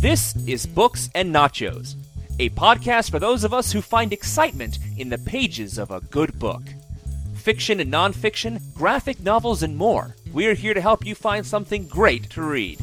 This is Books and Nachos, a podcast for those of us who find excitement in the pages of a good book. Fiction and nonfiction, graphic novels, and more. We're here to help you find something great to read.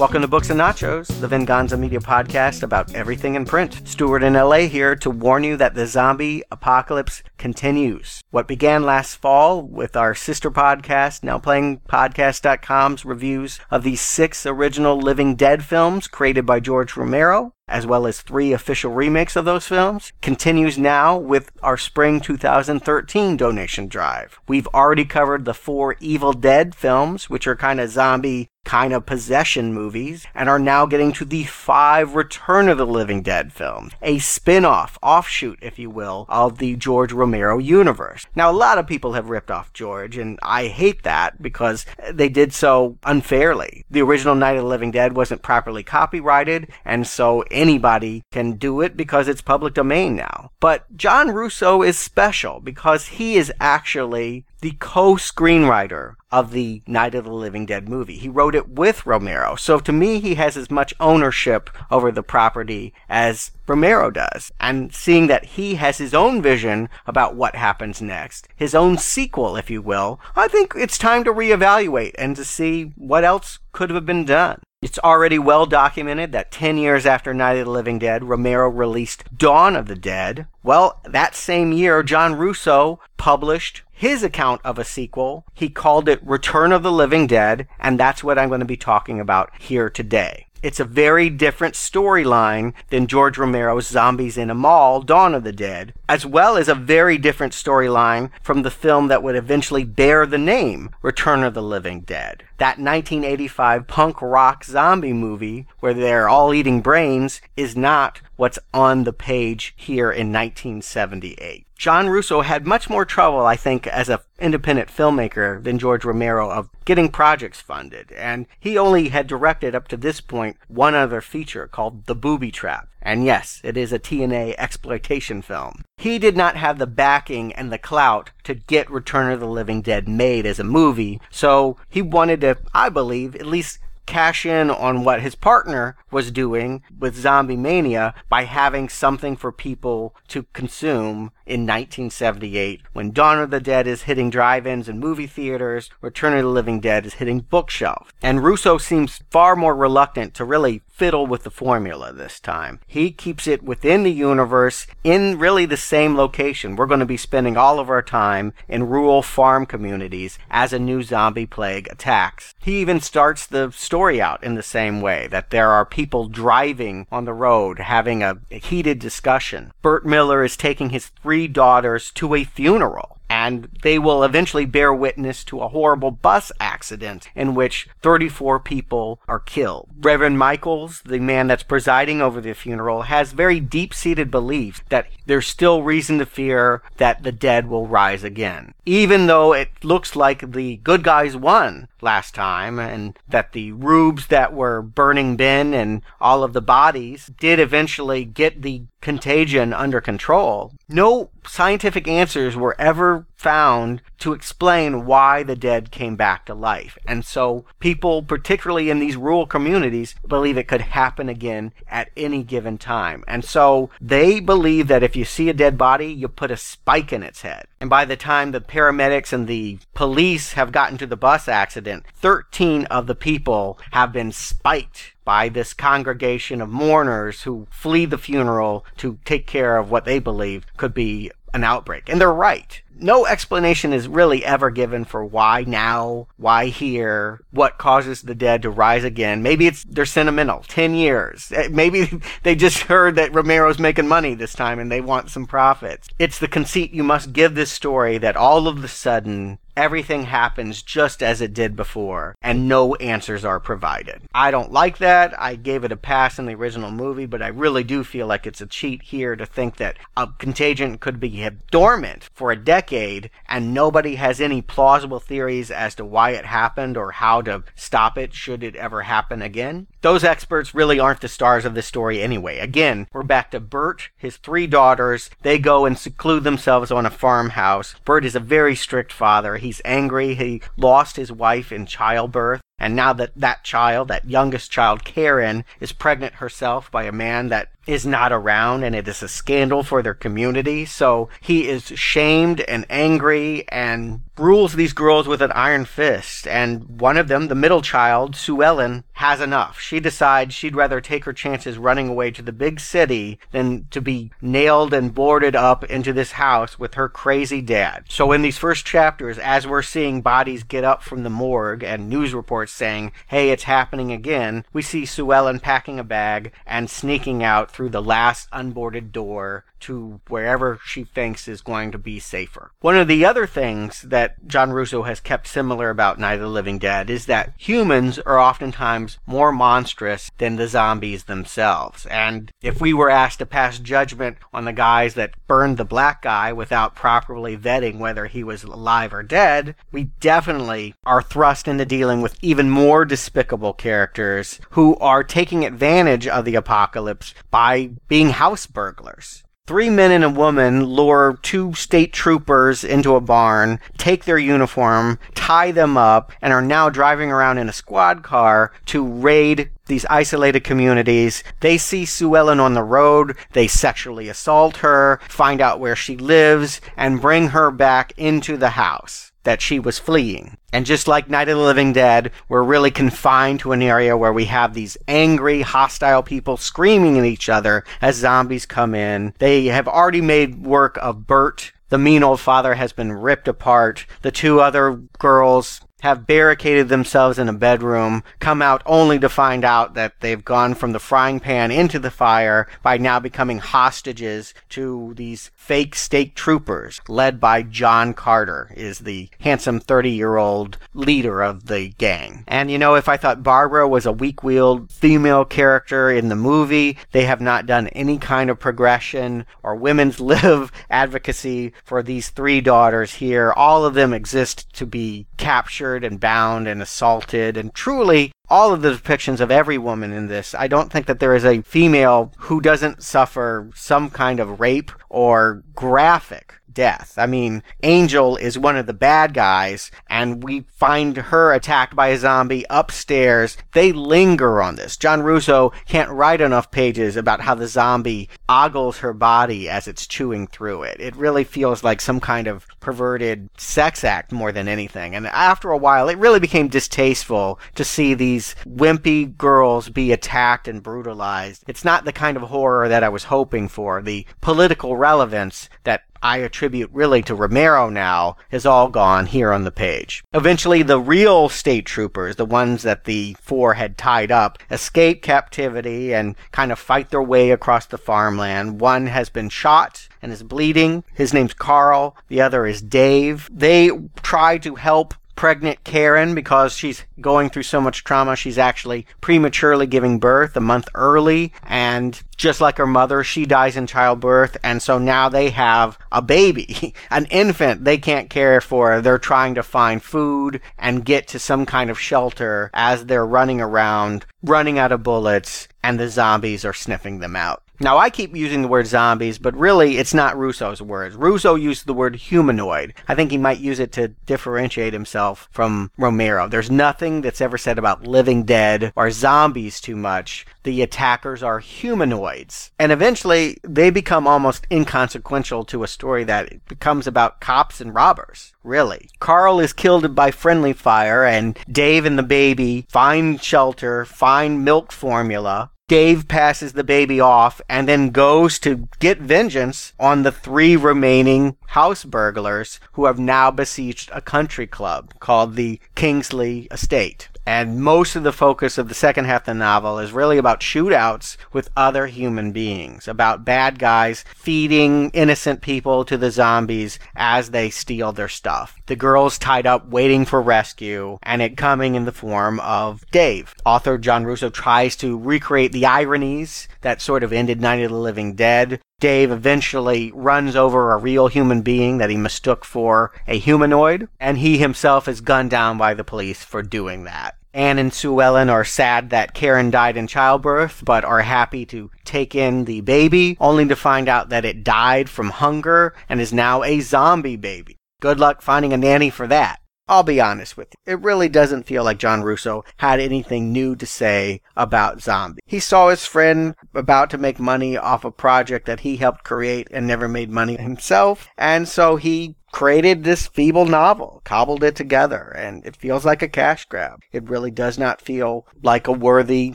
Welcome to Books and Nachos, the Venganza Media podcast about everything in print. Stuart in LA here to warn you that the zombie apocalypse continues. What began last fall with our sister podcast, now playing podcast.com's reviews of the six original Living Dead films created by George Romero, as well as three official remakes of those films, continues now with our spring 2013 donation drive. We've already covered the four Evil Dead films, which are kind of zombie kind of possession movies and are now getting to the five Return of the Living Dead films, a spin-off, offshoot, if you will, of the George Romero universe. Now, a lot of people have ripped off George, and I hate that because they did so unfairly. The original Night of the Living Dead wasn't properly copyrighted, and so anybody can do it because it's public domain now. But John Russo is special because he is actually the co-screenwriter of the Night of the Living Dead movie. He wrote it with Romero. So to me, he has as much ownership over the property as Romero does. And seeing that he has his own vision about what happens next, his own sequel, if you will, I think it's time to reevaluate and to see what else could have been done. It's already well documented that 10 years after Night of the Living Dead, Romero released Dawn of the Dead. Well, that same year, John Russo published his account of a sequel. He called it Return of the Living Dead, and that's what I'm going to be talking about here today. It's a very different storyline than George Romero's Zombies in a Mall, Dawn of the Dead, as well as a very different storyline from the film that would eventually bear the name Return of the Living Dead. That 1985 punk rock zombie movie where they're all eating brains is not what's on the page here in 1978. John Russo had much more trouble, I think, as an independent filmmaker than George Romero of getting projects funded. And he only had directed up to this point one other feature called The Booby Trap. And yes, it is a TNA exploitation film. He did not have the backing and the clout to get Return of the Living Dead made as a movie, so he wanted to, I believe, at least cash in on what his partner was doing with Zombie Mania by having something for people to consume in 1978 when Dawn of the Dead is hitting drive-ins and movie theaters, Return of the Living Dead is hitting bookshelves. And Russo seems far more reluctant to really fiddle with the formula this time. He keeps it within the universe in really the same location. We're going to be spending all of our time in rural farm communities as a new zombie plague attacks. He even starts the story out in the same way that there are people driving on the road having a heated discussion. Burt Miller is taking his three daughters to a funeral and they will eventually bear witness to a horrible bus accident in which 34 people are killed. Reverend Michaels, the man that's presiding over the funeral, has very deep seated beliefs that there's still reason to fear that the dead will rise again. Even though it looks like the good guys won last time and that the rubes that were burning Ben and all of the bodies did eventually get the contagion under control, no scientific answers were ever found to explain why the dead came back to life. And so people, particularly in these rural communities, believe it could happen again at any given time. And so they believe that if you see a dead body, you put a spike in its head. And by the time the paramedics and the police have gotten to the bus accident, 13 of the people have been spiked by this congregation of mourners who flee the funeral to take care of what they believe could be an outbreak. And they're right. No explanation is really ever given for why now, why here, what causes the dead to rise again. Maybe it's they're sentimental. 10 years. Eh, maybe they just heard that Romero's making money this time and they want some profits. It's the conceit you must give this story that all of a sudden everything happens just as it did before, and no answers are provided. I don't like that. I gave it a pass in the original movie, but I really do feel like it's a cheat here to think that a contagion could be dormant for a decade and nobody has any plausible theories as to why it happened or how to stop it should it ever happen again. Those experts really aren't the stars of the story anyway. Again, we're back to Bert, his three daughters. They go and seclude themselves on a farmhouse. Bert is a very strict father. He's angry. He lost his wife in childbirth. And now that that child, that youngest child, Karen, is pregnant herself by a man that is not around and it is a scandal for their community. So he is shamed and angry and rules these girls with an iron fist. And one of them, the middle child, Sue Ellen, has enough. She decides she'd rather take her chances running away to the big city than to be nailed and boarded up into this house with her crazy dad. So in these first chapters, as we're seeing bodies get up from the morgue and news reports saying, hey, it's happening again, we see Sue Ellen packing a bag and sneaking out through the last unboarded door to wherever she thinks is going to be safer. One of the other things that John Russo has kept similar about Night of the Living Dead is that humans are oftentimes more monstrous than the zombies themselves. And if we were asked to pass judgment on the guys that burned the black guy without properly vetting whether he was alive or dead, we definitely are thrust into dealing with even more despicable characters who are taking advantage of the apocalypse by being house burglars. Three men and a woman lure two state troopers into a barn, take their uniform, tie them up, and are now driving around in a squad car to raid these isolated communities. They see Sue Ellen on the road, they sexually assault her, find out where she lives, and bring her back into the house that she was fleeing. And just like Night of the Living Dead, we're really confined to an area where we have these angry, hostile people screaming at each other as zombies come in. They have already made work of Bert. The mean old father has been ripped apart. The two other girls have barricaded themselves in a bedroom, come out only to find out that they've gone from the frying pan into the fire by now becoming hostages to these fake state troopers led by John Carter is the handsome 30 year old leader of the gang. And you know, if I thought Barbara was a weak willed female character in the movie, they have not done any kind of progression or women's live advocacy for these three daughters here. All of them exist to be captured and bound and assaulted and truly all of the depictions of every woman in this, I don't think that there is a female who doesn't suffer some kind of rape or graphic death. I mean, Angel is one of the bad guys, and we find her attacked by a zombie upstairs. They linger on this. John Russo can't write enough pages about how the zombie ogles her body as it's chewing through it. It really feels like some kind of perverted sex act more than anything. And after a while, it really became distasteful to see these wimpy girls be attacked and brutalized. It's not the kind of horror that I was hoping for. The political relevance that I attribute really to Romero now is all gone here on the page. Eventually, the real state troopers, the ones that the four had tied up, escape captivity and kind of fight their way across the farmland. One has been shot and is bleeding. His name's Carl. The other is Dave. They try to help pregnant Karen because she's going through so much trauma. She's actually prematurely giving birth a month early. And just like her mother, she dies in childbirth. And so now they have a baby, an infant they can't care for. They're trying to find food and get to some kind of shelter as they're running around, running out of bullets, and the zombies are sniffing them out. Now, I keep using the word zombies, but really it's not Russo's words. Russo used the word humanoid. I think he might use it to differentiate himself from Romero. There's nothing that's ever said about living dead or zombies too much. The attackers are humanoids. And eventually they become almost inconsequential to a story that becomes about cops and robbers. Really. Carl is killed by friendly fire, and Dave and the baby find shelter, find milk formula, Dave passes the baby off and then goes to get vengeance on the three remaining house burglars who have now besieged a country club called the Kingsley Estate. And most of the focus of the second half of the novel is really about shootouts with other human beings, about bad guys feeding innocent people to the zombies as they steal their stuff. The girls tied up waiting for rescue, and it coming in the form of Dave. Author John Russo tries to recreate the ironies that sort of ended Night of the Living Dead Dave eventually runs over a real human being that he mistook for a humanoid, and he himself is gunned down by the police for doing that. Anne and Sue Ellen are sad that Karen died in childbirth, but are happy to take in the baby, only to find out that it died from hunger and is now a zombie baby. Good luck finding a nanny for that. I'll be honest with you. It really doesn't feel like John Russo had anything new to say about zombies. He saw his friend about to make money off a project that he helped create and never made money himself, and so he created this feeble novel, cobbled it together, and it feels like a cash grab. It really does not feel like a worthy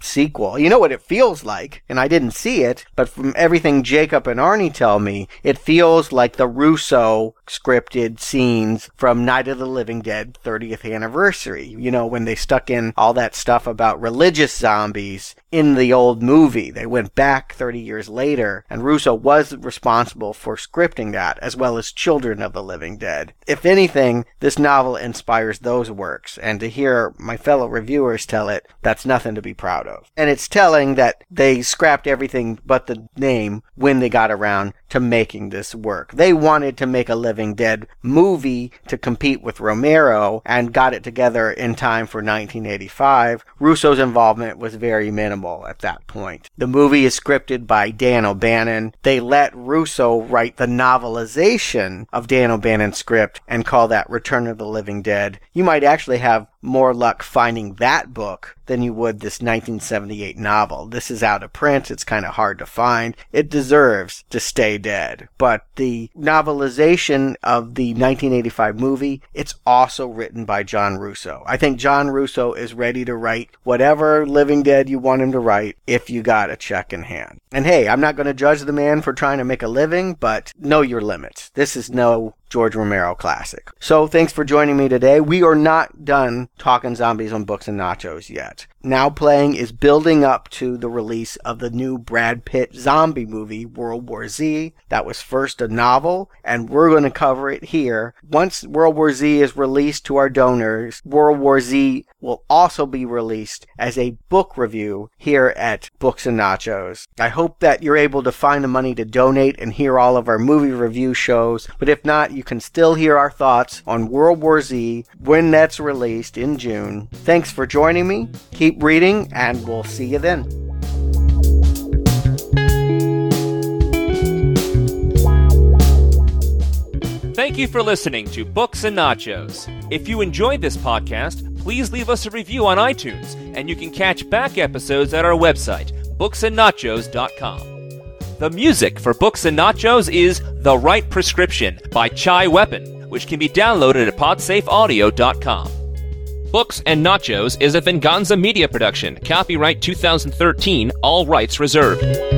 sequel. You know what it feels like, and I didn't see it, but from everything Jacob and Arnie tell me, it feels like the Russo scripted scenes from Night of the Living Dead 30th anniversary. You know, when they stuck in all that stuff about religious zombies in the old movie. They went back 30 years later, and Russo was responsible for scripting that, as well as Children of the Living Dead. If anything, this novel inspires those works, and to hear my fellow reviewers tell it, that's nothing to be proud of. And it's telling that they scrapped everything but the name when they got around to making this work. They wanted to make a Living Dead movie to compete with Romero and got it together in time for 1985. Russo's involvement was very minimal at that point. The movie is scripted by Dan O'Bannon. They let Russo write the novelization of Dan O'Bannon's script and call that Return of the Living Dead. You might actually have more luck finding that book than you would this 1978 novel. This is out of print. It's kind of hard to find. It deserves to stay dead. But the novelization of the 1985 movie, it's also written by John Russo. I think John Russo is ready to write whatever Living Dead you want him to write if you got a check in hand. And hey, I'm not going to judge the man for trying to make a living, but know your limits. This is no George Romero classic. So thanks for joining me today. We are not done talking zombies on books and nachos yet. Now playing is building up to the release of the new Brad Pitt zombie movie, World War Z. That was first a novel, and we're going to cover it here. Once World War Z is released to our donors, World War Z will also be released as a book review here at Books and Nachos. I hope that you're able to find the money to donate and hear all of our movie review shows, but if not, you can still hear our thoughts on World War Z when that's released in June. Thanks for joining me. Keep reading, and we'll see you then. Thank you for listening to Books and Nachos. If you enjoyed this podcast, please leave us a review on iTunes, and you can catch back episodes at our website, booksandnachos.com. The music for Books and Nachos is The Right Prescription by Chai Weapon, which can be downloaded at podsafeaudio.com. Books and Nachos is a Venganza Media production. Copyright 2013, all rights reserved.